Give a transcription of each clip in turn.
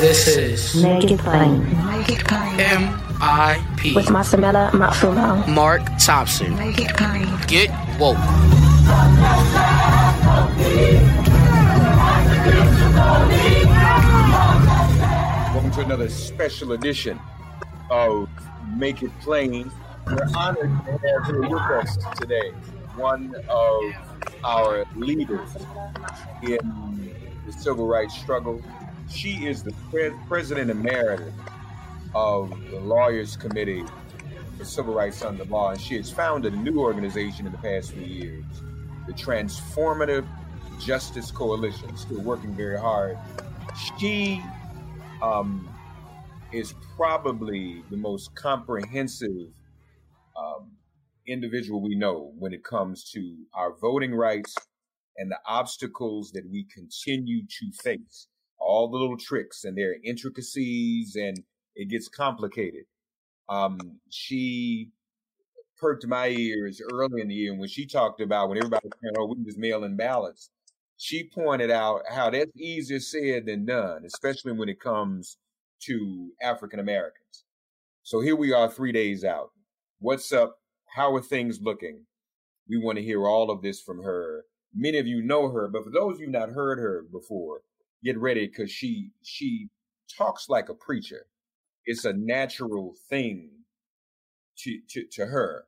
This is Make It Plain. M.I.P. With Masamela Matfumo. Mark Thompson. Get woke. Welcome to another special edition of Make It Plain. We're honored to have here with us today one of our leaders in the civil rights struggle. She is the pre- president emeritus of the Lawyers Committee for Civil Rights Under Law, and she has founded a new organization in the past few years, the Transformative Justice Coalition, still working very hard. She um, is probably the most comprehensive um, individual we know when it comes to our voting rights and the obstacles that we continue to face. All the little tricks and their intricacies, and it gets complicated. Um, she perked my ears early in the year when she talked about when everybody was saying, "Oh, we just mail in ballots." She pointed out how that's easier said than done, especially when it comes to African Americans. So here we are, three days out. What's up? How are things looking? We want to hear all of this from her. Many of you know her, but for those of you not heard her before, get ready because she she talks like a preacher. It's a natural thing to to, to her.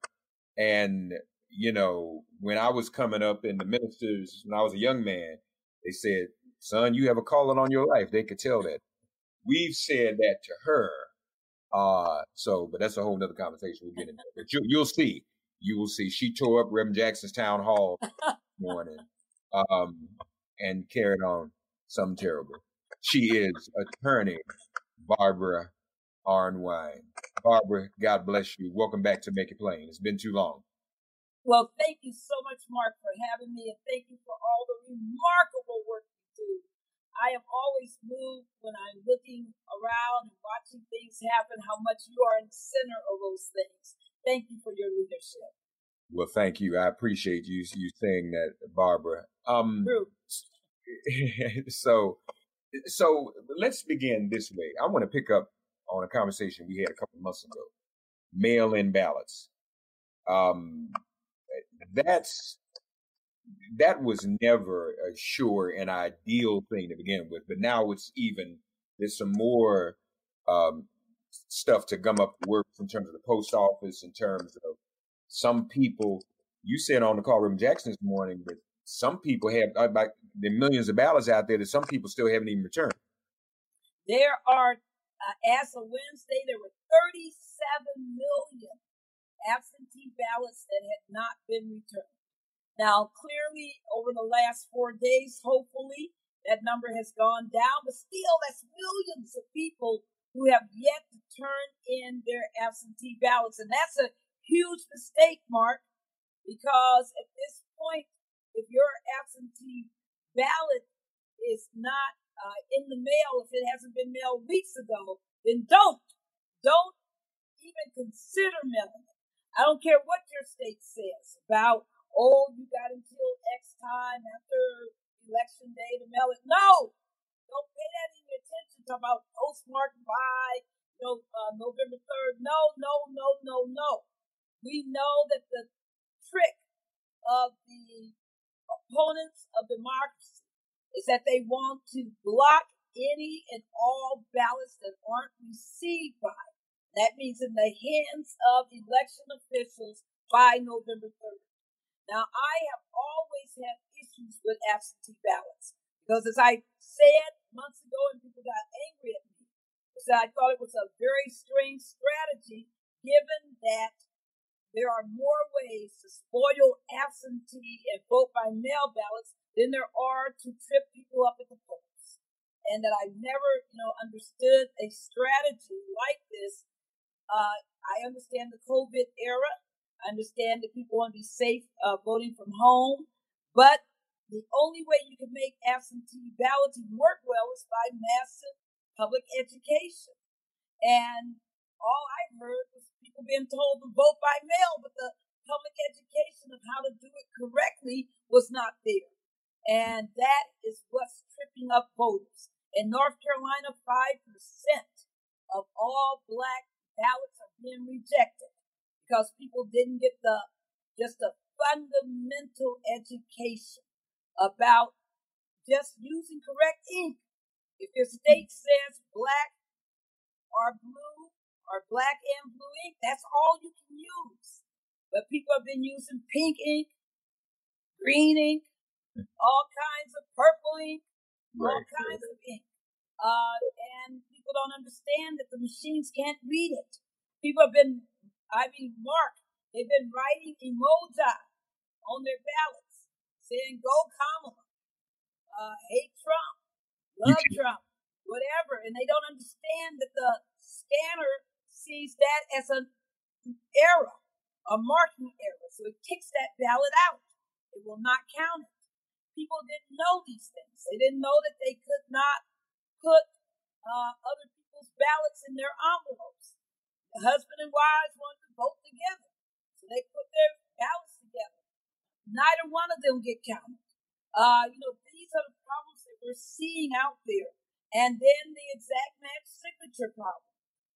And you know, when I was coming up in the ministers, when I was a young man, they said, "Son, you have a calling on your life." They could tell that. We've said that to her. Uh, so, but that's a whole nother conversation we'll get into. But you, you'll see, you will see. She tore up Reverend Jackson's town hall morning, um, and carried on something terrible. She is attorney Barbara Arnwine. Barbara, God bless you. Welcome back to Make It Plain. It's been too long. Well, thank you so much, Mark, for having me, and thank you for all the remarkable work you do. I am always moved when I'm looking around and watching things happen, how much you are in the center of those things. Thank you for your leadership. Well, thank you. I appreciate you you saying that, Barbara. Um, True. so, so let's begin this way. I want to pick up on a conversation we had a couple months ago. Mail-in ballots. Um, that's that was never a sure and ideal thing to begin with, but now it's even there's some more um, stuff to gum up the works in terms of the post office, in terms of some people. You said on the call, Reverend Jackson this morning, that some people have about the millions of ballots out there that some people still haven't even returned. There are, uh, as of Wednesday, there were 37 million absentee ballots that had not been returned. Now, clearly, over the last four days, hopefully, that number has gone down, but still, that's millions of people who have yet to turn in their absentee ballots. And that's a huge mistake, Mark, because at this point, if your absentee ballot is not uh, in the mail, if it hasn't been mailed weeks ago, then don't. Don't even consider mailing it. I don't care what your state says about, oh, you got until X time after election day to mail it. No! Don't pay that any attention. Talk about postmarked by know, uh, November 3rd. No, no, no, no, no. We know that the trick of the opponents of democracy is that they want to block any and all ballots that aren't received by. That means in the hands of election officials by November 3rd. Now, I have always had issues with absentee ballots because, as I said months ago, and people got angry at me, is that I thought it was a very strange strategy given that there are more ways to spoil absentee and vote by mail ballots than there are to trip people up at the polls. And that I never, you know, understood a strategy like this. Uh, I understand the COVID era. I understand that people want to be safe uh, voting from home. But the only way you can make absentee balloting work well is by massive public education. And all I heard was people being told to vote by mail, but the public education of how to do it correctly was not there. And that is what's tripping up voters. In North Carolina, 5% of all black ballots are being rejected because people didn't get the just a fundamental education about just using correct ink. If your state says black or blue, or black and blue ink. That's all you can use. But people have been using pink ink, green ink, all kinds of purple ink, all right. kinds of ink. Uh, and people don't understand that the machines can't read it. People have been, I mean, Mark, they've been writing emoji on their ballots saying, go Kamala, uh, hate Trump, love Trump, whatever. And they don't understand that the scanner sees that as an error, a marking error. So it kicks that ballot out. It will not count it. People didn't know these things. They didn't know that they could not put uh, other people's ballots in their envelopes. The husband and wives wanted to vote together. So they put their ballots together. Neither one of them get counted. Uh, you know, these are the problems that we're seeing out there. And then the exact match signature problem.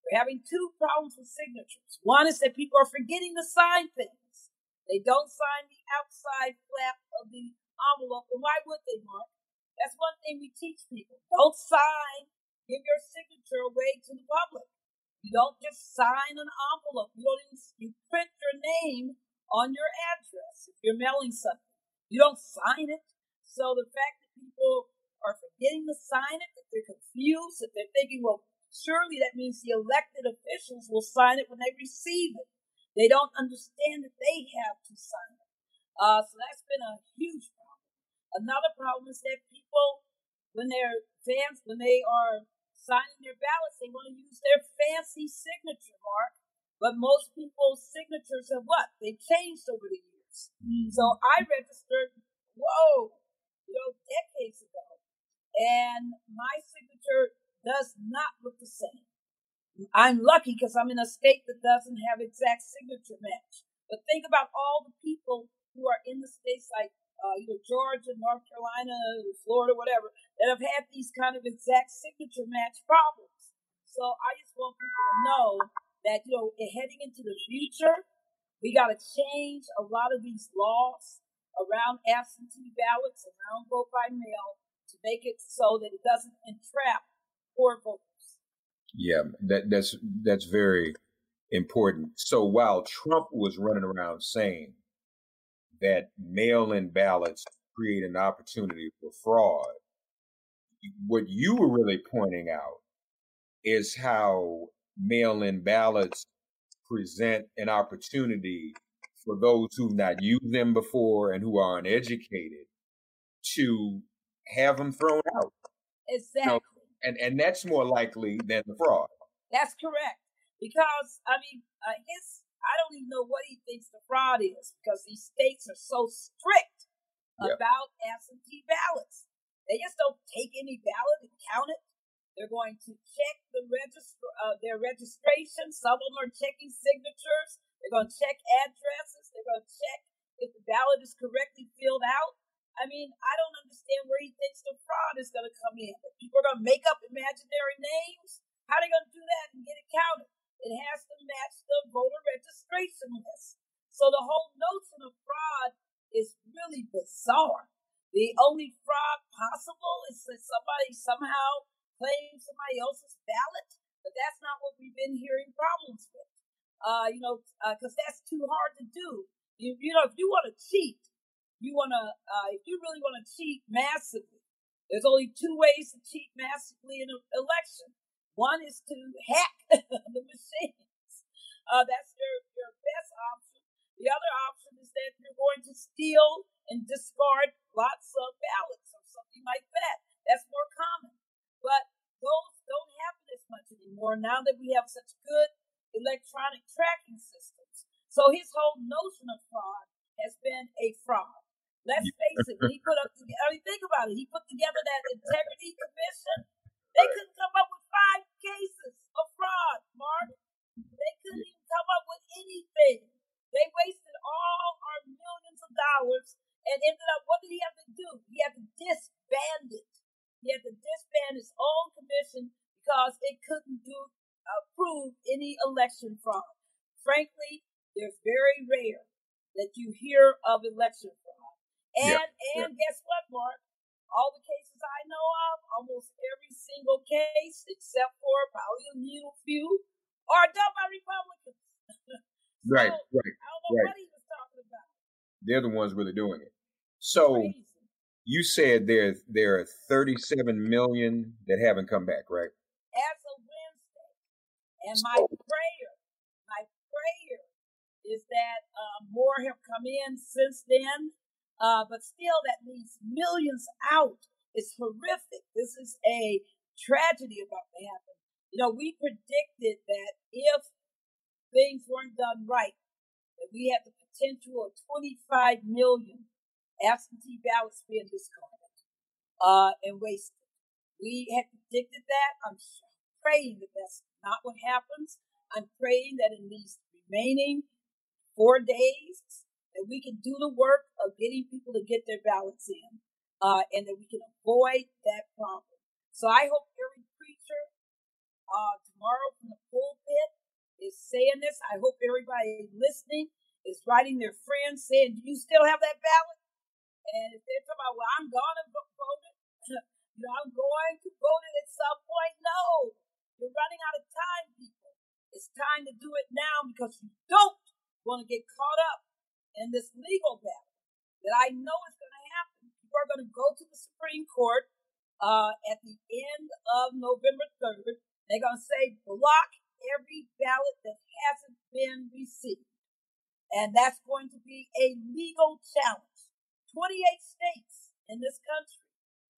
We're having two problems with signatures. One is that people are forgetting to sign things. They don't sign the outside flap of the envelope. And why would they, Mark? That's one thing we teach people. Don't sign, give your signature away to the public. You don't just sign an envelope. You don't even you print your name on your address if you're mailing something. You don't sign it. So the fact that people are forgetting to sign it, that they're confused, that they're thinking, well, surely that means the elected officials will sign it when they receive it. They don't understand that they have to sign it. Uh, so that's been a huge problem. Another problem is that people, when they're fans, when they are signing their ballots, they want to use their fancy signature mark. But most people's signatures have what? They've changed over the years. Mm. So I registered, whoa, you know, decades ago. And my signature does not look the same. I'm lucky because I'm in a state that doesn't have exact signature match. But think about all the people who are in the states like uh, you know Georgia, North Carolina, Florida, whatever, that have had these kind of exact signature match problems. So I just want people to know that you know heading into the future, we got to change a lot of these laws around absentee ballots, around vote by mail, to make it so that it doesn't entrap poor voters. Yeah, that that's that's very important. So while Trump was running around saying that mail-in ballots create an opportunity for fraud, what you were really pointing out is how mail-in ballots present an opportunity for those who've not used them before and who are uneducated to have them thrown out. Exactly. You know, and and that's more likely than the fraud. That's correct. Because I mean, uh, his I don't even know what he thinks the fraud is because these states are so strict yep. about absentee ballots. They just don't take any ballot and count it. They're going to check the register, uh, their registration. Some of them are checking signatures. They're going to check addresses. They're going to check if the ballot is correctly filled out. I mean, I don't understand where he thinks the fraud is going to come in. If people are going to make up imaginary names. How are they going to do that and get it counted? It has to match the voter registration list. So the whole notion of fraud is really bizarre. The only fraud possible is that somebody somehow claims somebody else's ballot, but that's not what we've been hearing problems with. Uh, you know, because uh, that's too hard to do. You, you know, if you want to cheat, you want to, uh, if you really want to cheat massively, there's only two ways to cheat massively in an election. One is to hack the machines. Uh, that's your, your best option. The other option is that you're going to steal and discard lots of ballots or something like that. That's more common. But those don't happen as much anymore now that we have such good electronic tracking systems. So his whole notion of fraud has been a fraud. Let's face it, he put up together, I mean, think about it. He put together that integrity commission. They couldn't come up with five cases of fraud, Mark. They couldn't even come up with anything. They wasted all our millions of dollars and ended up, what did he have to do? He had to disband it. He had to disband his own commission because it couldn't do approve any election fraud. Frankly, they're very rare that you hear of election fraud. And yep. and guess what, Mark? All the cases I know of, almost every single case, except for probably a little few, are done by Republicans. so, right, right. I don't know right. what he was talking about. They're the ones really doing it. So you said there there are 37 million that haven't come back, right? As of Wednesday. And my prayer, my prayer is that uh, more have come in since then uh, but still, that leaves millions out. It's horrific. This is a tragedy about to happen. You know, we predicted that if things weren't done right, that we had the potential of 25 million absentee ballots being discarded uh, and wasted. We had predicted that. I'm praying that that's not what happens. I'm praying that in these remaining four days, that we can do the work of getting people to get their ballots in, uh, and that we can avoid that problem. So I hope every preacher uh, tomorrow from the pulpit is saying this. I hope everybody listening is writing their friends saying, "Do you still have that ballot?" And if they're talking about, "Well, I'm going to vote it," you know, I'm going to vote it at some point. No, you're running out of time, people. It's time to do it now because you don't want to get caught up in this legal battle that I know is going to happen. Are going to go to the Supreme Court uh, at the end of November 3rd. They're going to say, block every ballot that hasn't been received. And that's going to be a legal challenge. 28 states in this country,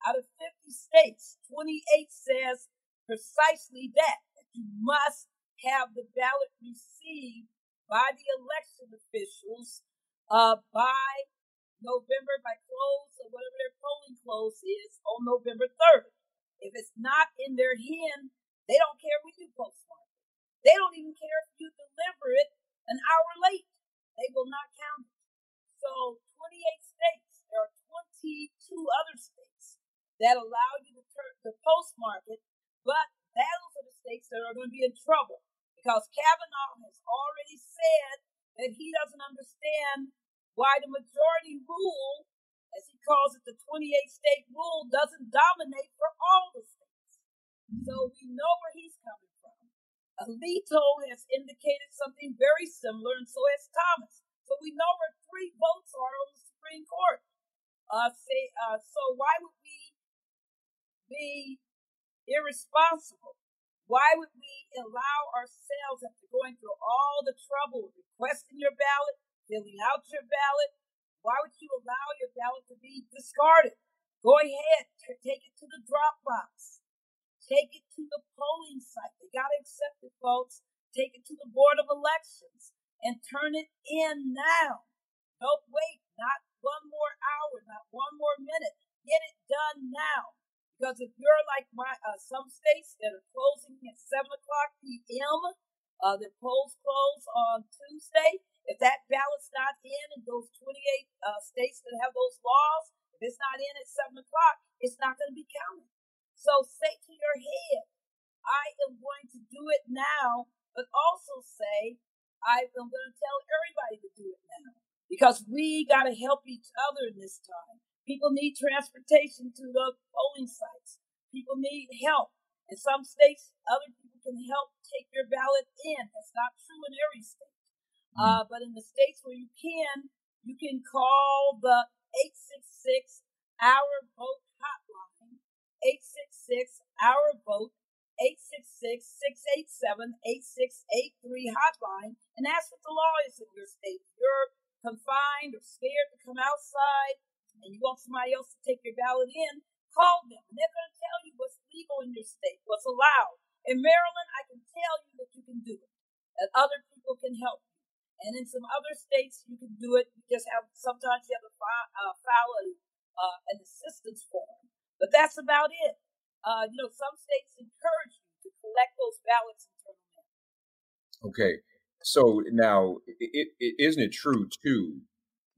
out of 50 states, 28 says precisely that, that you must have the ballot received by the election officials uh, by November, by close or whatever their polling close is on November 3rd. If it's not in their hand, they don't care when you postmark it. They don't even care if you deliver it an hour late. They will not count it. So 28 states, there are 22 other states that allow you to, ter- to postmark it, but those are the states that are going to be in trouble because Kavanaugh has already said that he doesn't understand why the majority rule, as he calls it, the 28 state rule, doesn't dominate for all the states. So we know where he's coming from. Alito has indicated something very similar, and so has Thomas. So we know where three votes are on the Supreme Court. Uh, say, uh, so why would we be irresponsible? Why would we allow ourselves, after going through all the trouble of requesting your ballot, filling out your ballot. Why would you allow your ballot to Go ahead, take it to the drop box. Take it to the polling site. They got to accept it, folks. Take it to the Board of Elections and turn it in now. Don't wait, not one more hour, not one more minute. Get it done now. Because if you're like my uh, some states that are closing at seven o'clock p.m., uh, the polls close on Tuesday. If that ballot's not in, and those 28 uh, states that have those laws, if it's not in at seven o'clock, it's not going to be counted. So say to your head, I am going to do it now, but also say, I am going to tell everybody to do it now because we got to help each other in this time. People need transportation to the polling sites. People need help. In some states, other people can help take your ballot in. That's not true in every state. Mm. Uh, but In Maryland, I can tell you that you can do it, that other people can help you. And in some other states, you can do it. You just have sometimes you have to file, uh, file uh, an assistance form, but that's about it. Uh, you know, some states encourage you to collect those ballots and turn them in. Okay, so now, isn't it true too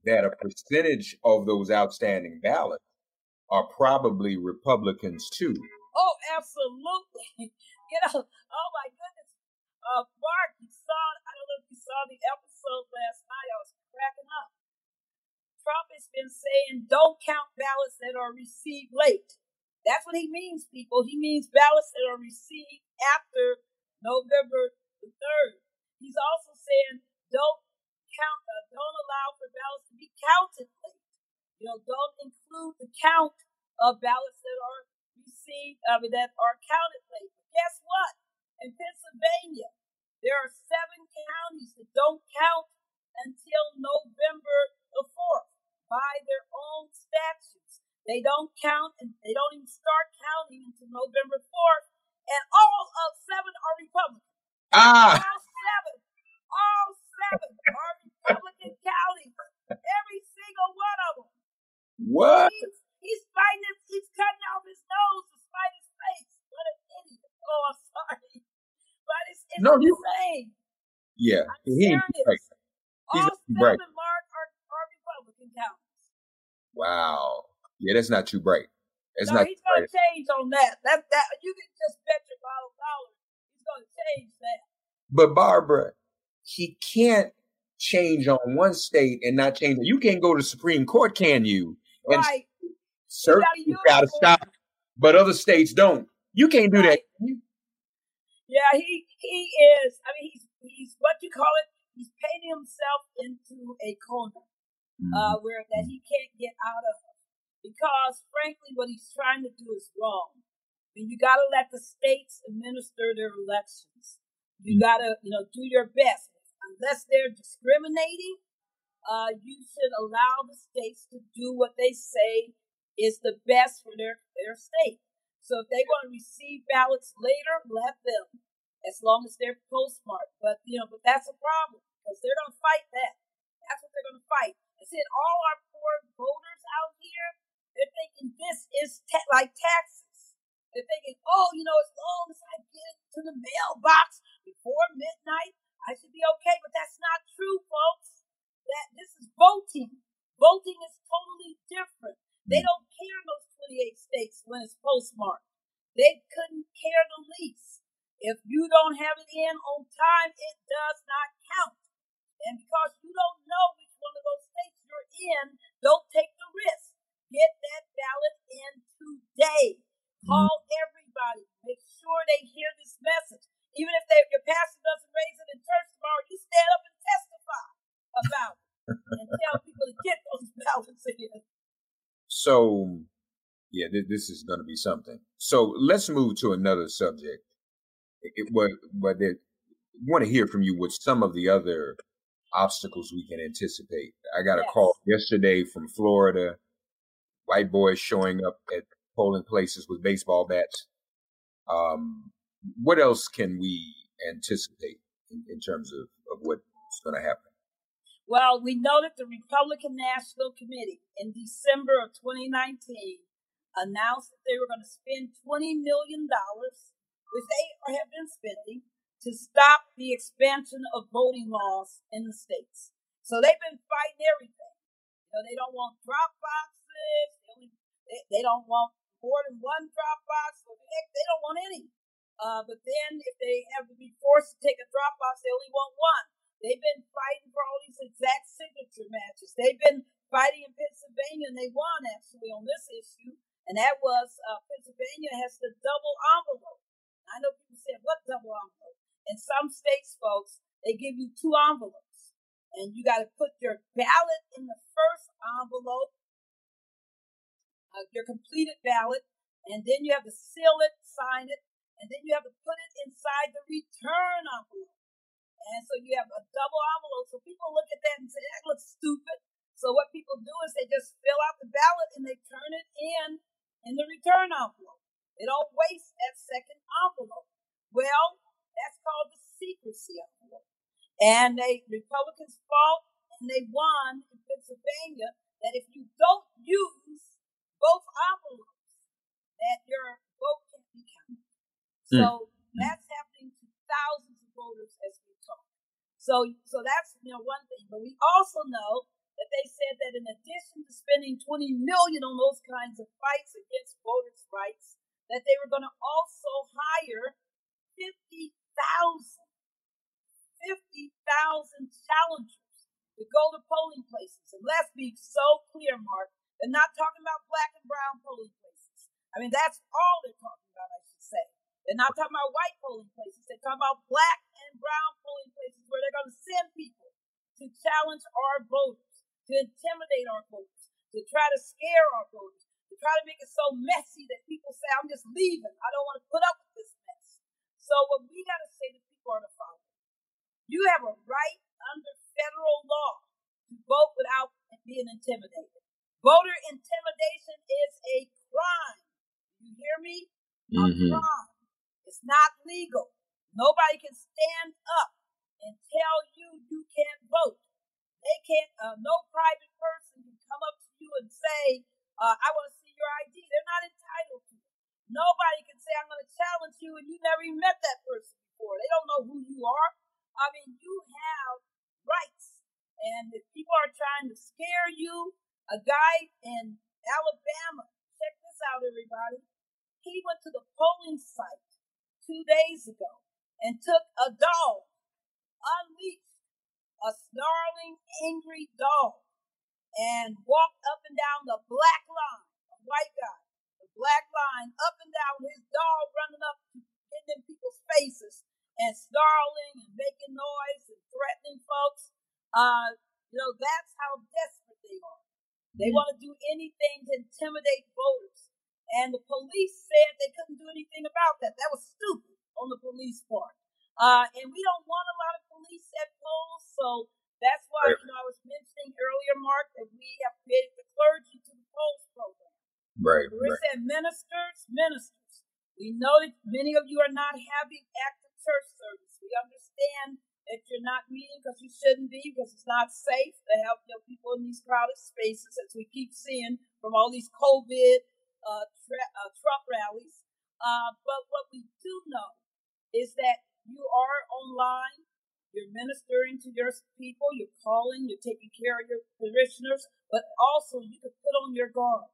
that a percentage of those outstanding ballots are probably Republicans too. Oh, absolutely. You know, oh my goodness. Uh, Mark, you saw, I don't know if you saw the episode last night. I was cracking up. Trump has been saying don't count ballots that are received late. That's what he means, people. He means ballots that are received after November the 3rd. He's also saying don't count, uh, don't allow for ballots to be counted late. You know, don't include the count of ballots that are received, I mean, that are counted late. But guess what? In Pennsylvania, there are seven counties that don't count until November the 4th by their own statutes. They don't count and they don't even start counting until November 4th. And all of seven are Republican. Ah! All seven. All seven are Republican counties. Every single one of them. What? He's, he's fighting, he's cutting off his nose to spite his face. What an idiot. Oh, I'm sorry. But it's, it's no, insane. You, yeah, I'm he ain't right. All seven right. mark are, are Republican counties. Wow. Yeah, that's not too bright. That's no, not he's going to change on that. That that you can just bet your bottom dollar. He's going to change that. But Barbara, he can't change on one state and not change. You can't go to Supreme Court, can you? And right. Certain got to stop, but other states don't. You can't do that. Yeah, he he is. I mean, he's he's what you call it. He's painting himself into a corner mm-hmm. uh, where that he can't get out of. Because frankly, what he's trying to do is wrong. I mean, you got to let the states administer their elections. You mm-hmm. got to, you know, do your best unless they're discriminating, uh, you should allow the states to do what they say is the best for their, their state. So if they want to receive ballots later, let them, as long as they're postmarked. But you know, but that's a problem because they're going to fight that. That's what they're going to fight. I said all our poor voters out here, they're thinking this is like taxes. They're thinking, oh, you know, as long as I get it to the mailbox before midnight, I should be okay, but that's not true, folks. That this is voting. Voting is totally different. They hmm. don't care in those 28 states when it's postmarked. They couldn't care the least. If you don't have it in on time, it does not count. And because you don't know which one of those states you're in, don't take the risk. Get that ballot in today. Hmm. Call everybody. Make sure they hear this message. Even if they, your pastor doesn't raise it in church tomorrow, you stand up and testify about it and tell people to get those ballots in. So, yeah, this is going to be something. So let's move to another subject. It, what, what they want to hear from you with some of the other obstacles we can anticipate. I got a yes. call yesterday from Florida. White boys showing up at polling places with baseball bats. Um, what else can we anticipate in, in terms of, of what's going to happen? Well, we know that the Republican National Committee in December of 2019 announced that they were going to spend $20 million, which they have been spending, to stop the expansion of voting laws in the states. So they've been fighting everything. You know, they don't want drop boxes. They, don't want more than one drop box. Heck, they don't want any. Uh, but then if they have to be forced to take a drop box, they only want one. They've been fighting for all these exact signature matches. They've been fighting in Pennsylvania, and they won actually on this issue. And that was uh, Pennsylvania has the double envelope. I know people say, "What double envelope?" In some states, folks, they give you two envelopes, and you got to put your ballot in the first envelope, uh, your completed ballot, and then you have to seal it, sign it, and then you have to put it inside the return envelope. And so you have a double envelope. So people look at that and say, that looks stupid. So what people do is they just fill out the ballot and they turn it in in the return envelope. They don't waste that second envelope. Well, that's called the secrecy envelope. And they Republicans fought and they won in Pennsylvania that if you don't use both envelopes, that your vote can be counted. Mm. So that's happening to thousands of voters as so, so that's you know one thing. But we also know that they said that in addition to spending 20 million on those kinds of fights against voters' rights, that they were going to also hire 50,000, 50,000 challengers to go to polling places. And let's be so clear, Mark, they're not talking about black and brown polling places. I mean, that's all they're talking about, I should say. They're not talking about white polling places. They're talking about black and brown polling places where they're going to send people to challenge our voters, to intimidate our voters, to try to scare our voters, to try to make it so messy that people say, I'm just leaving. I don't want to put up with this mess. So what we got to say to people are the following. You have a right under federal law to vote without being intimidated. Voter intimidation is a crime. You hear me? A mm-hmm. crime. It's not legal. Nobody can stand up and tell you you can't vote. They can't, uh, no private person can come up to you and say, uh, I want to see your ID. They're not entitled to it. Nobody can say, I'm going to challenge you and you never even met that person before. They don't know who you are. I mean, you have rights. And if people are trying to scare you, a guy in Alabama, check this out, everybody. He went to the polling site two days ago and took a dog, unleashed a snarling, angry dog, and walked up and down the black line, a white guy, the black line up and down, his dog running up, in people's faces and snarling and making noise and threatening folks. Uh, you know, that's how desperate they are. They want to do anything to intimidate voters. And the police said they couldn't do anything about that. That was stupid on the police part. Uh, and we don't want a lot of police at polls, so that's why you know I was mentioning earlier, Mark, that we have created the clergy to the polls program. Right. We right. said ministers, ministers. We know that many of you are not having active church service. We understand that you're not meeting because you shouldn't be because it's not safe to help you know, people in these crowded spaces, as we keep seeing from all these COVID uh, tra- uh, Trump rallies. Uh, but what we do know is that you are online, you're ministering to your people, you're calling, you're taking care of your parishioners, but also you can put on your garb,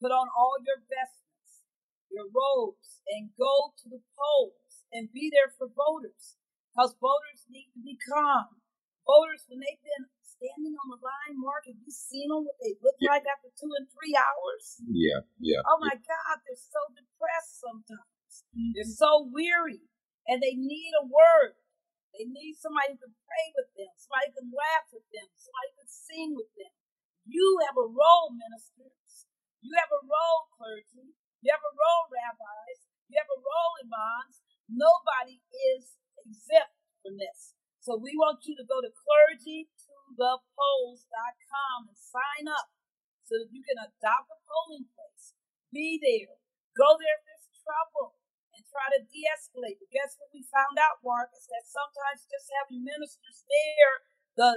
put on all your vestments, your robes, and go to the polls and be there for voters. Because voters need to be calm. Voters, when they've been standing on the line, Mark, have you seen them what they look yeah. like after two and three hours? Yeah, yeah. Oh my God, they're so depressed sometimes. Mm-hmm. They're so weary and they need a word. They need somebody to pray with them, somebody to laugh with them, somebody to sing with them. You have a role, ministers. You have a role, clergy. You have a role, rabbis. You have a role, imams. Nobody is exempt from this. So we want you to go to clergytothepolls.com and sign up so that you can adopt a polling place. Be there. Go there if there's trouble try to de-escalate. But guess what we found out, Mark, is that sometimes just having ministers there, the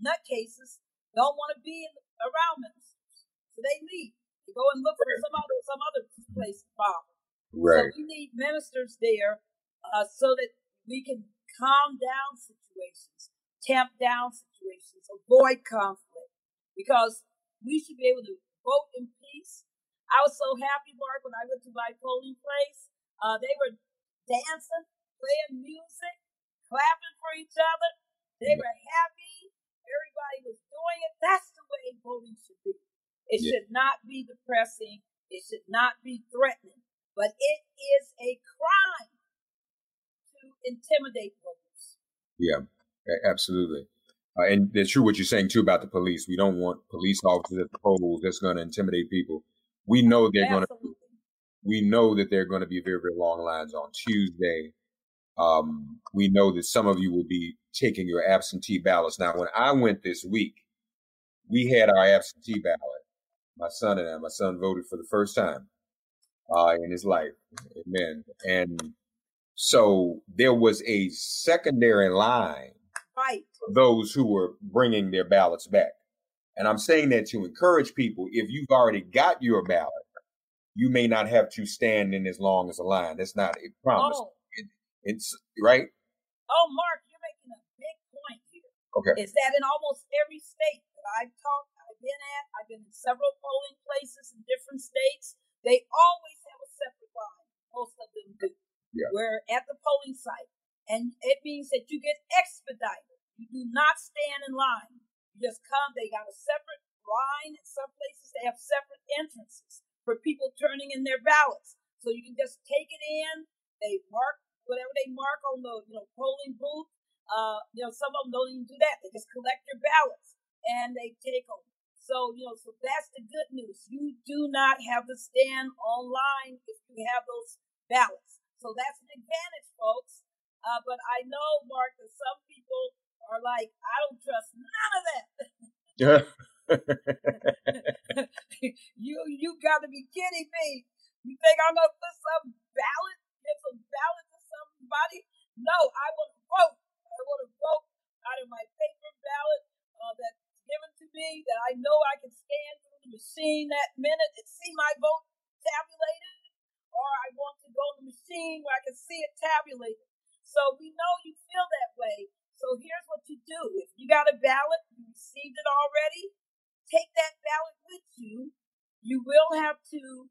nutcases don't want to be in, around ministers, so they leave. They go and look for some other some other place to follow. Right. So we need ministers there uh, so that we can calm down situations, tamp down situations, avoid conflict, because we should be able to vote in peace. I was so happy, Mark, when I went to my polling place. Uh, they were dancing, playing music, clapping for each other. They were happy. Everybody was doing it. That's the way voting should be. It yeah. should not be depressing. It should not be threatening. But it is a crime to intimidate voters. Yeah, absolutely. Uh, and it's true what you're saying too about the police. We don't want police officers at the polls that's going to intimidate people. We know they're going to. We know that there are going to be very very long lines on Tuesday. Um, we know that some of you will be taking your absentee ballots. Now, when I went this week, we had our absentee ballot. My son and I. My son voted for the first time uh, in his life. Amen. And so there was a secondary line right. those who were bringing their ballots back. And I'm saying that to encourage people if you've already got your ballot, you may not have to stand in as long as a line. That's not a promise. Oh. It, it's right. Oh, Mark, you're making a big point here. Okay. Is that in almost every state that I've talked, I've been at, I've been in several polling places in different states. They always have a separate line. Most of them do. Yeah. We're at the polling site and it means that you get expedited. You do not stand in line. You just come. They got a separate line. In some places, they have separate entrances for people turning in their ballots. So you can just take it in. They mark whatever they mark on the you know polling booth. Uh, you know, some of them don't even do that. They just collect your ballots and they take them. So, you know, so that's the good news. You do not have to stand online if you have those ballots. So that's an advantage, folks. Uh, but I know, Mark, that some people are like, I don't trust none of that. you you got to be kidding me. You think I'm gonna put some ballot, give some ballot to somebody? No, I want to vote. I want to vote out of my paper ballot uh, that's given to me that I know I can scan through the machine that minute and see my vote tabulated, or I want to go to the machine where I can see it tabulated. So we know you feel that way. So here's what you do. If you got a ballot, you received it already, take that ballot with you. You will have to,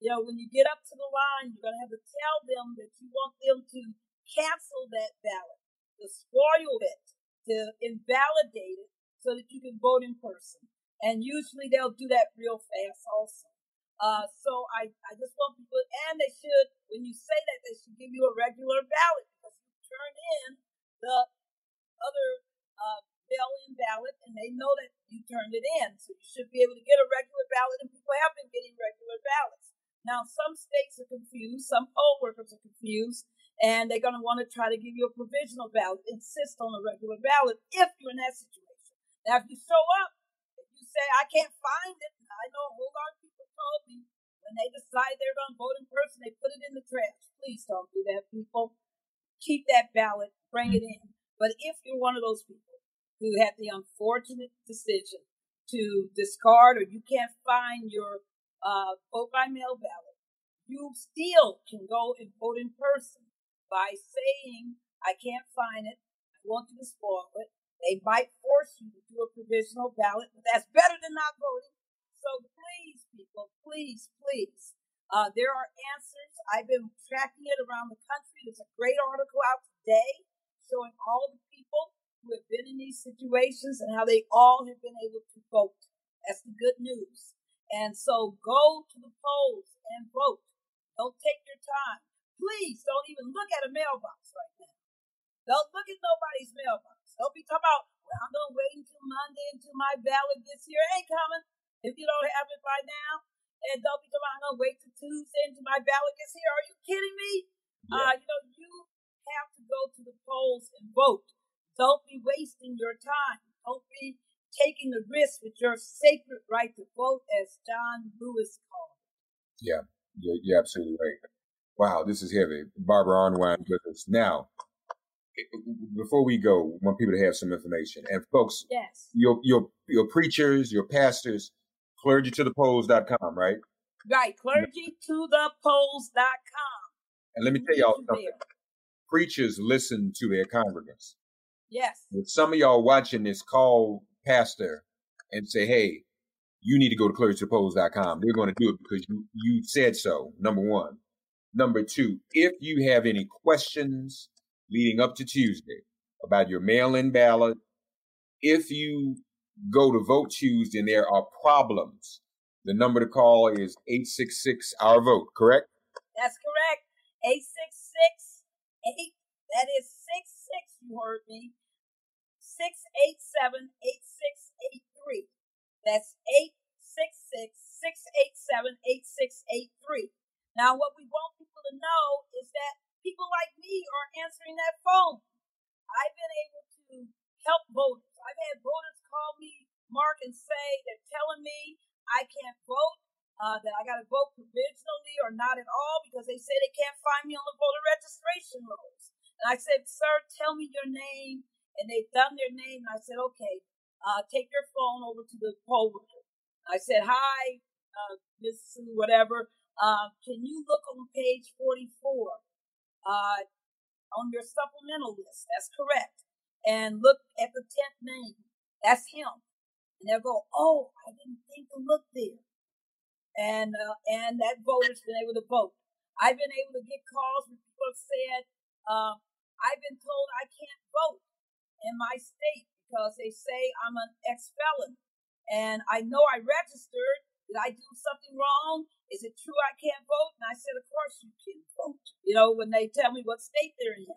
you know, when you get up to the line, you're going to have to tell them that you want them to cancel that ballot, to spoil it, to invalidate it so that you can vote in person. And usually they'll do that real fast also. Uh, so I, I just want people, and they should, when you say that, they should give you a regular ballot because you turn in the other uh, mail-in ballot, and they know that you turned it in. So you should be able to get a regular ballot, and people have been getting regular ballots. Now, some states are confused, some poll workers are confused, and they're going to want to try to give you a provisional ballot, insist on a regular ballot if you're in that situation. Now, if you show up, if you say, I can't find it, I know a whole lot of people told me when they decide they're going to vote in person, they put it in the trash. Please don't do that, people keep that ballot, bring it in. But if you're one of those people who had the unfortunate decision to discard or you can't find your uh, vote by mail ballot, you still can go and vote in person by saying, I can't find it, I want to spoil it. They might force you to do a provisional ballot, but that's better than not voting. So please, people, please, please, uh, there are answers. I've been tracking it around the country. There's a great article out today showing all the who have been in these situations and how they all have been able to vote. That's the good news. And so go to the polls and vote. Don't take your time. Please don't even look at a mailbox right now. Don't look at nobody's mailbox. Don't be talking about, well, I'm going to wait until Monday until my ballot gets here. It ain't coming. If you don't have it by now, and don't be talking, I'm gonna wait till Tuesday until my ballot gets here. Are you kidding me? Yeah. Uh, you know, you have to go to the polls and vote. Don't be wasting your time. Don't be taking the risk with your sacred right to vote, as John Lewis called it. Yeah, you're, you're absolutely right. Wow, this is heavy. Barbara Arnwine with us now. Eh, eh, eh, before we go, I want people to have some information. And folks, yes, your your your preachers, your pastors, clergy to the polls.com, right? Right, clergy to the polls.com. And let me tell y'all something. Preachers listen to their congregants. Yes. If some of y'all watching this call pastor and say, hey, you need to go to clergytopolls.com. They're going to do it because you, you said so, number one. Number two, if you have any questions leading up to Tuesday about your mail-in ballot, if you go to vote Tuesday and there are problems, the number to call is 866 Our Vote, correct? That's correct. 866 8 that is 66 you heard me 687 8683 that's 866 687 8683 now what we want people to know is that people like me are answering that phone. I've been able to help voters. I've had voters call me, Mark, and say they're telling me I can't vote, uh, that I got to vote provisionally or not at all because they say they can't find me on the voter registration rolls. And I said, Sir, tell me your name. And they've their name. And I said, Okay, uh, take your phone over to the poll. I said, Hi, uh, Miss Sue, whatever. Uh, can you look on page 44? uh, on your supplemental list. That's correct. And look at the 10th name. That's him. And they'll go, oh, I didn't think to look there. And, uh, and that voter's been able to vote. I've been able to get calls where people have said, uh, I've been told I can't vote in my state because they say I'm an ex-felon. And I know I registered. Did I do something wrong? Is it true I can't vote? And I said, Of course you can vote. You know, when they tell me what state they're in.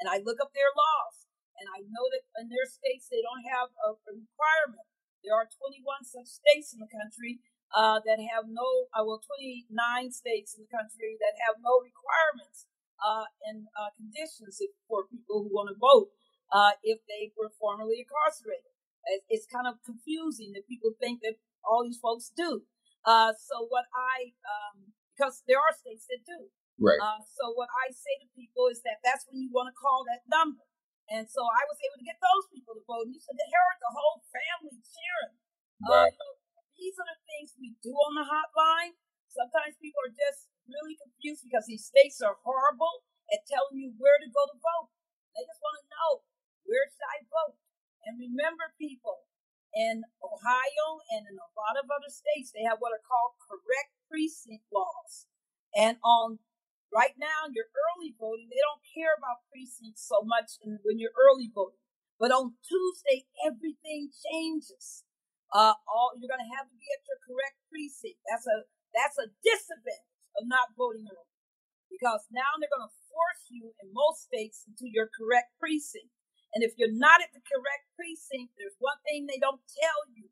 And I look up their laws. And I know that in their states they don't have a, a requirement. There are 21 such states in the country uh, that have no, uh, well, 29 states in the country that have no requirements uh, and uh, conditions for people who want to vote uh, if they were formerly incarcerated. It's kind of confusing that people think that all these folks do. Uh, so what I, um, because there are states that do. Right. Uh, so what I say to people is that that's when you want to call that number. And so I was able to get those people to vote. And you said, they heard the whole family cheering. Uh, right. Uh, these are the things we do on the hotline. Sometimes people are just really confused because these states are horrible at telling you where to go to vote. They just want to know where should I vote. And remember, people, in Ohio and in a lot of other states, they have what are called correct precinct laws. And on right now, your early voting, they don't care about precincts so much when you're early voting. But on Tuesday, everything changes. Uh, all you're going to have to be at your correct precinct. That's a that's a disadvantage of not voting early, because now they're going to force you in most states into your correct precinct. And if you're not at the correct precinct, there's one thing they don't tell you,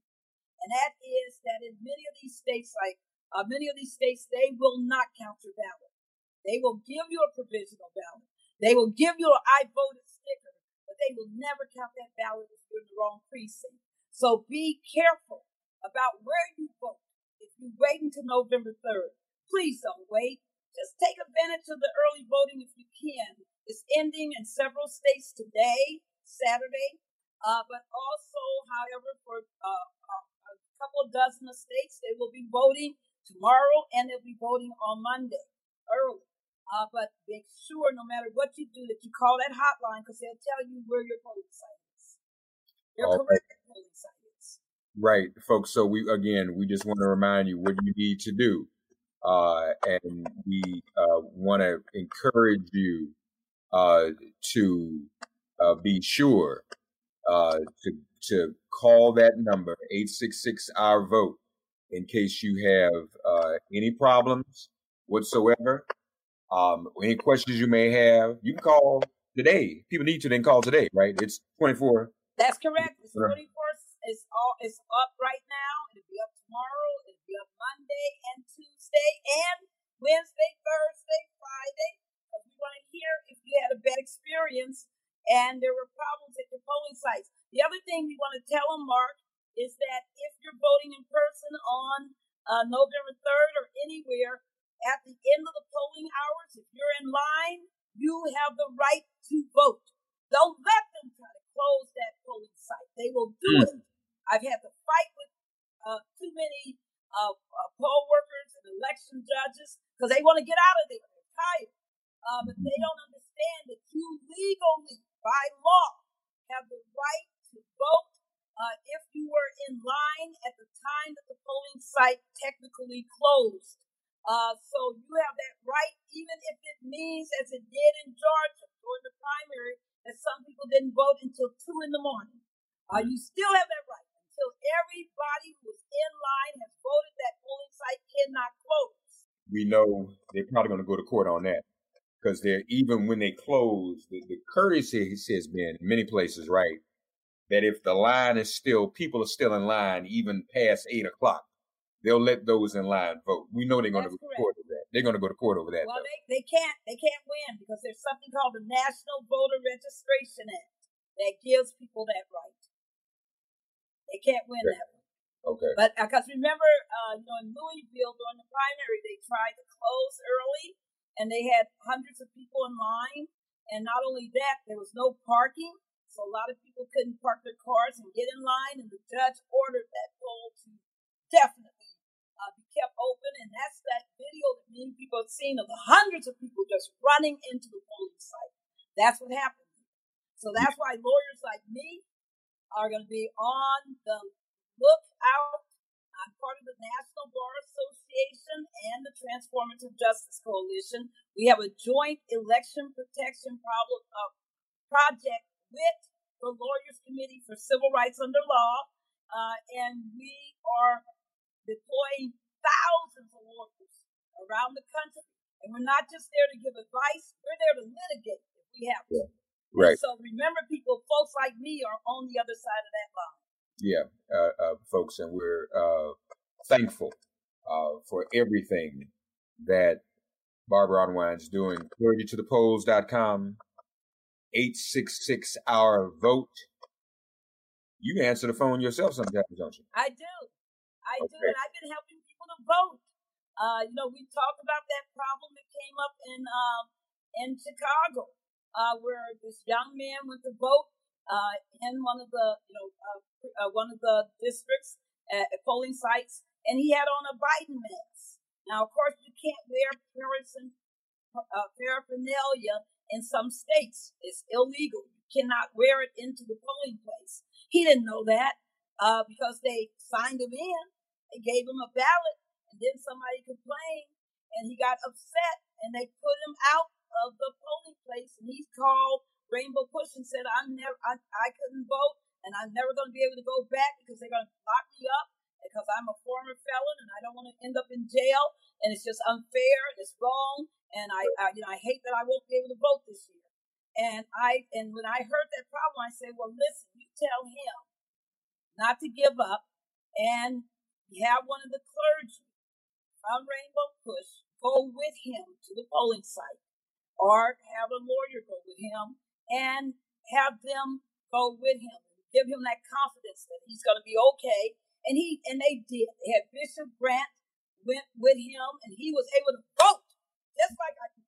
and that is that in many of these states, like uh, many of these states, they will not count your ballot. They will give you a provisional ballot. They will give you an I voted sticker, but they will never count that ballot if you're in the wrong precinct. So be careful about where you vote. If you wait until November 3rd, please don't wait. Just take advantage of the early voting if you can. It's ending in several states today. Saturday. Uh, but also, however, for uh, uh, a couple dozen of states, they will be voting tomorrow and they'll be voting on Monday early. Uh, but make sure, no matter what you do, that you call that hotline because they'll tell you where your polling site is. Your All correct right. polling site is. Right, folks. So we again, we just want to remind you what you need to do, uh, and we uh, want to encourage you uh, to uh, be sure uh, to to call that number eight six six our vote in case you have uh, any problems whatsoever. Um, any questions you may have, you can call today. People need to then call today, right? It's twenty four. That's correct. It's twenty four. It's all. It's up right now. It'll be up tomorrow. It'll be up Monday and Tuesday and Wednesday, Thursday, Friday. we want to hear if you had a bad experience and there were problems at your polling sites. The other thing we want to tell them, Mark, is that if you're voting in person on uh, November 3rd or anywhere, at the end of the polling hours, if you're in line, you have the right to vote. Don't let them try to close that polling site. They will do mm. it. I've had to fight with uh, too many uh, uh, poll workers and election judges because they want to get out of there. They're tired. Uh, but they don't understand that you legally, by law, have the right to vote uh, if you were in line at the time that the polling site technically closed. Uh, so you have that right, even if it means, as it did in Georgia during the primary, that some people didn't vote until two in the morning. Uh, you still have that right until everybody who was in line has voted. That polling site cannot close. We know they're probably going to go to court on that because they're even when they close, the, the courtesy has been in many places right that if the line is still people are still in line even past eight o'clock they'll let those in line vote. We know they're going to go to court over that. They're going to go to court over that. Well, they, they can't they can't win because there's something called the National Voter Registration Act that gives people that right. They can't win okay. that one. Okay. But because uh, remember, uh, you know, in Louisville during the primary, they tried to close early, and they had hundreds of people in line. And not only that, there was no parking, so a lot of people couldn't park their cars and get in line. And the judge ordered that poll to definitely uh, be kept open. And that's that video that many people have seen of the hundreds of people just running into the polling site. That's what happened. So that's why lawyers like me are going to be on the lookout. I'm part of the National Bar Association and the Transformative Justice Coalition. We have a joint election protection problem, uh, project with the Lawyers Committee for Civil Rights Under Law, uh, and we are deploying thousands of lawyers around the country. And we're not just there to give advice, we're there to litigate if we have to. Yeah. Right. And so remember, people, folks like me are on the other side of that line. Yeah, uh, uh, folks, and we're uh, thankful uh, for everything that Barbara Arnwine's doing. Clergy to the polls.com, 866 our vote. You answer the phone yourself sometimes, don't you? I do. I okay. do, and I've been helping people to vote. Uh, you know, we talked about that problem that came up in um, in Chicago, uh, where this young man went to vote uh, in one of the you know uh, uh, one of the districts polling sites, and he had on a Biden mask. Now, of course, you can't wear uh, paraphernalia in some states; it's illegal. You cannot wear it into the polling place. He didn't know that because they signed him in. They gave him a ballot, and then somebody complained, and he got upset, and they put him out of the polling place, and he's called Rainbow Push and said, "I'm never, I, I couldn't vote, and I'm never going to be able to go back because they're going to lock me up because I'm a former felon, and I don't want to end up in jail, and it's just unfair, and it's wrong, and I, I, you know, I hate that I won't be able to vote this year." And I, and when I heard that problem, I said, "Well, listen, you tell him not to give up, and have one of the clergy from Rainbow Push go with him to the polling site or have a lawyer go with him and have them go with him. Give him that confidence that he's going to be okay. And he and they did. They had Bishop Grant went with him and he was able to vote just like I did.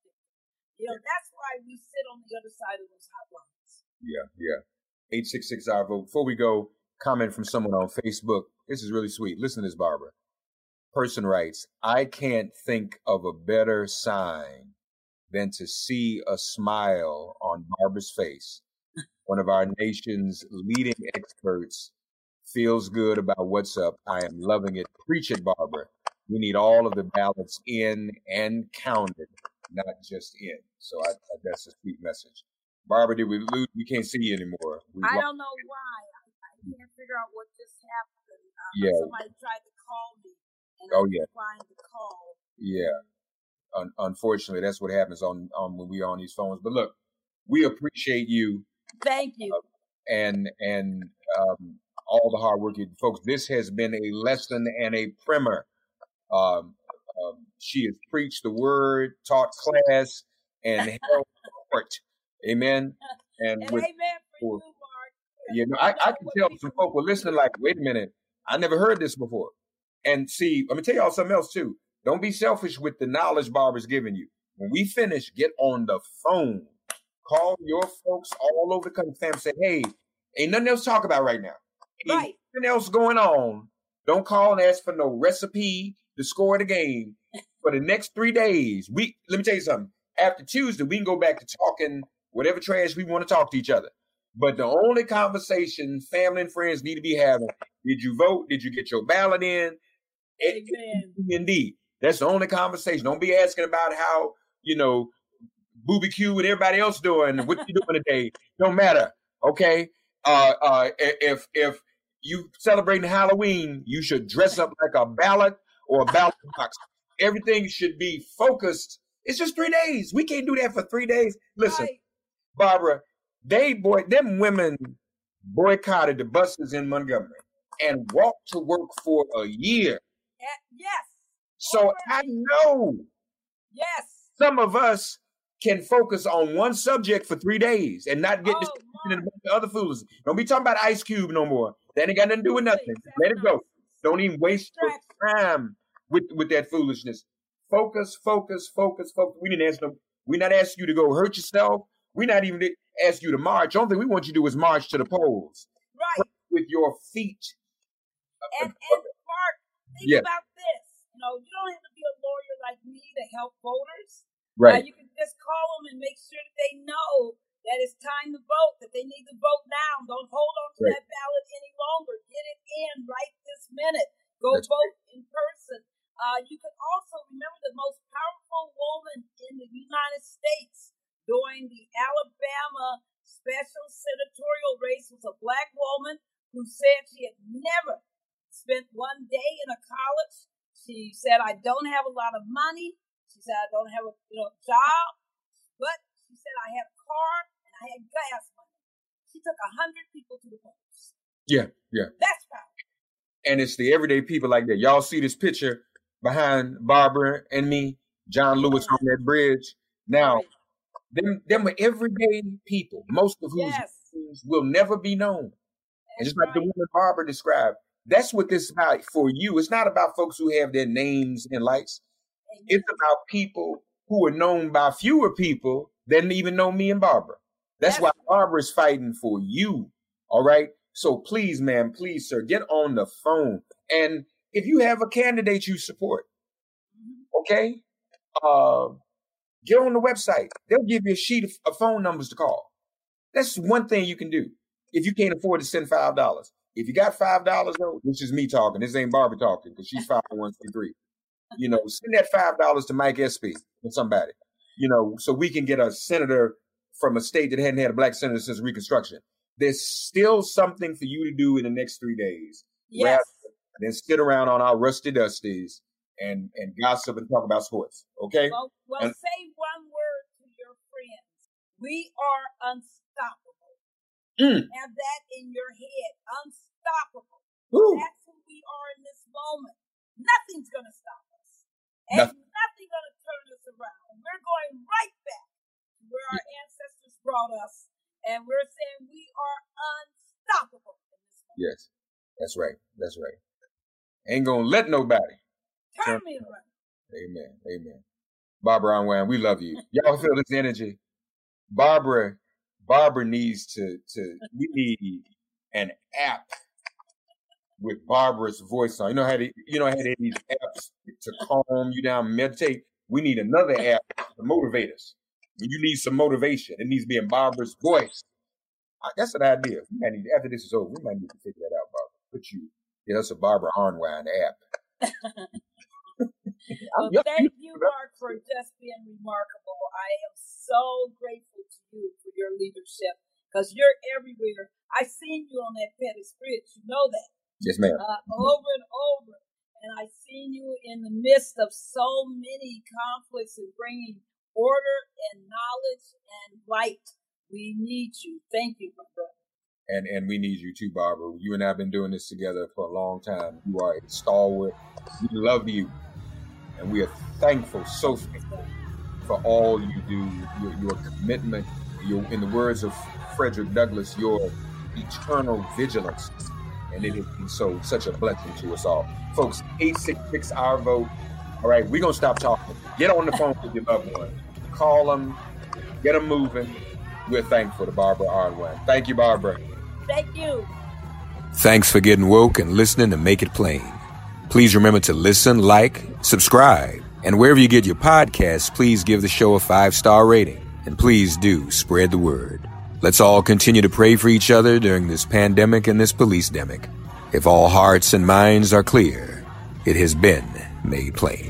You know, that's why we sit on the other side of those hotlines. Yeah, yeah. 866 our vote. Before we go, comment from someone on Facebook. This is really sweet. Listen to this, Barbara. Person writes, I can't think of a better sign than to see a smile on Barbara's face. One of our nation's leading experts feels good about what's up. I am loving it. Preach it, Barbara. We need all of the ballots in and counted, not just in. So I, I, that's a sweet message. Barbara, did we lose? We can't see you anymore. We I don't know why I can't figure out what just happened. Um, yeah. Somebody tried to call me, and oh, I yeah. declined the call. Yeah. Un- unfortunately, that's what happens on, on when we're on these phones. But look, we appreciate you. Thank you. Uh, and and um, all the hard work you folks. This has been a lesson and a primer. Um, um, she has preached the word, taught class, and held court. Amen. And, and with, amen for you, you know, I, I can tell some folk were listening like, wait a minute, I never heard this before. And see, let me tell y'all something else too. Don't be selfish with the knowledge Barbara's giving you. When we finish, get on the phone. Call your folks all over the country, fam. Say, hey, ain't nothing else to talk about right now. Ain't Right. nothing else going on. Don't call and ask for no recipe to score the game for the next three days. We let me tell you something. After Tuesday, we can go back to talking whatever trash we want to talk to each other. But the only conversation family and friends need to be having: Did you vote? Did you get your ballot in? Amen. Indeed, that's the only conversation. Don't be asking about how you know Booby Q and everybody else doing. What you doing today? Don't matter. Okay. Uh, uh, if if you celebrating Halloween, you should dress up like a ballot or a ballot box. Everything should be focused. It's just three days. We can't do that for three days. Listen, Right. Barbara, they boy, them women boycotted the buses in Montgomery and walked to work for a year. Eh, Yes. So I know Yes. some of us can focus on one subject for three days and not get Oh, distracted in a bunch of other fools. Don't be talking about Ice Cube no more. That ain't got nothing to do with nothing. Let it go. Don't even waste your time with, with that foolishness. Focus, focus, focus, focus. We didn't ask no, we not ask you to go hurt yourself. We not even ask you to march. The only thing we want you to do is march to the polls Right. with your feet. And, and Mark, think Yeah. about this. You know, you don't have to be a lawyer like me to help voters. Uh, Right. you can just call them and make sure that they know that it's time to vote, that they need to vote now. Don't hold on to Right. that ballot any longer. Get it in right this minute. Go That's vote in person. Uh, you can also remember the most powerful woman in the United States during the Alabama special senatorial race was a black woman who said she had never spent one day in a college. She said, I don't have a lot of money. She said, I don't have a you know, job, but she said, I had a car and I had gas money. She took a hundred people to the polls. Yeah, yeah. That's power. and it's the everyday people like that. Y'all see this picture behind Barbara and me, John Lewis on that bridge. Now, Right. them them are everyday people, most of whose Yes. will never be known. And just like the woman Barbara described, that's what this is about for you. It's not about folks who have their names and lights. It's about people who are known by fewer people than even know me and Barbara. That's That's why Barbara's fighting for you. All right. So please, ma'am, please, sir, get on the phone. And if you have a candidate you support, Mhm. okay, uh, get on the website. They'll give you a sheet of, of phone numbers to call. That's one thing you can do if you can't afford to send five dollars. If you got five dollars though, this is me talking. This ain't Barbie talking because she's five one two three. You know, send that five dollars to Mike Espy or somebody. You know, so we can get a senator from a state that hadn't had a black senator since Reconstruction. There's still something for you to do in the next three days. Yes. Then sit around on our rusty dusties and and gossip and talk about sports. Okay? Well, well And- say one word to your friends. We are unstoppable. Mm. Have that in your head. Unstoppable. Woo. That's who we are in this moment. Nothing's going to stop us. And Nothing. nothing going to turn us around. We're going right back to where our ancestors brought us. And we're saying we are unstoppable in this moment. Yes, that's right. That's right. Ain't gonna let nobody. Turn me around. Amen. Amen. Barbara Arnwine, we love you. Y'all feel this energy? Barbara, Barbara needs to to we need an app with Barbara's voice on. You know how they, you know how they these apps to calm you down, meditate. We need another app to motivate us. When you need some motivation, it needs to be in Barbara's voice. That's an idea. We might need, after this is over, we might need to figure that out, Barbara. Put you, get us a Barbara Arnwine app. Well, thank you- you, Mark, for just being remarkable. I am so because you're everywhere. I seen you on that Pettus Bridge. You know that Yes, ma'am. uh, over and over, and I seen you in the midst of so many conflicts and bringing order and knowledge and light. We need you. Thank you, my brother. and and we need you too, Barbara. You and I have been doing this together for a long time. You are a stalwart. We love you, and we are thankful, so thankful for all you do, your, your commitment, your, in the words of Frederick Douglass, your eternal vigilance, and it has been so such a blessing to us all, folks. Eight six six our vote. All right, we're gonna stop talking. Get on the phone with your loved one. Call them. Get them moving. we're thankful to Barbara Arnwine. Thank you, Barbara. Thank you. Thanks for getting woke and listening to Make It Plain. Please remember to listen, like, subscribe, and wherever you get your podcasts, please give the show a five star rating. And please do spread the word. Let's all continue to pray for each other during this pandemic and this police demic. If all hearts and minds are clear, it has been made plain.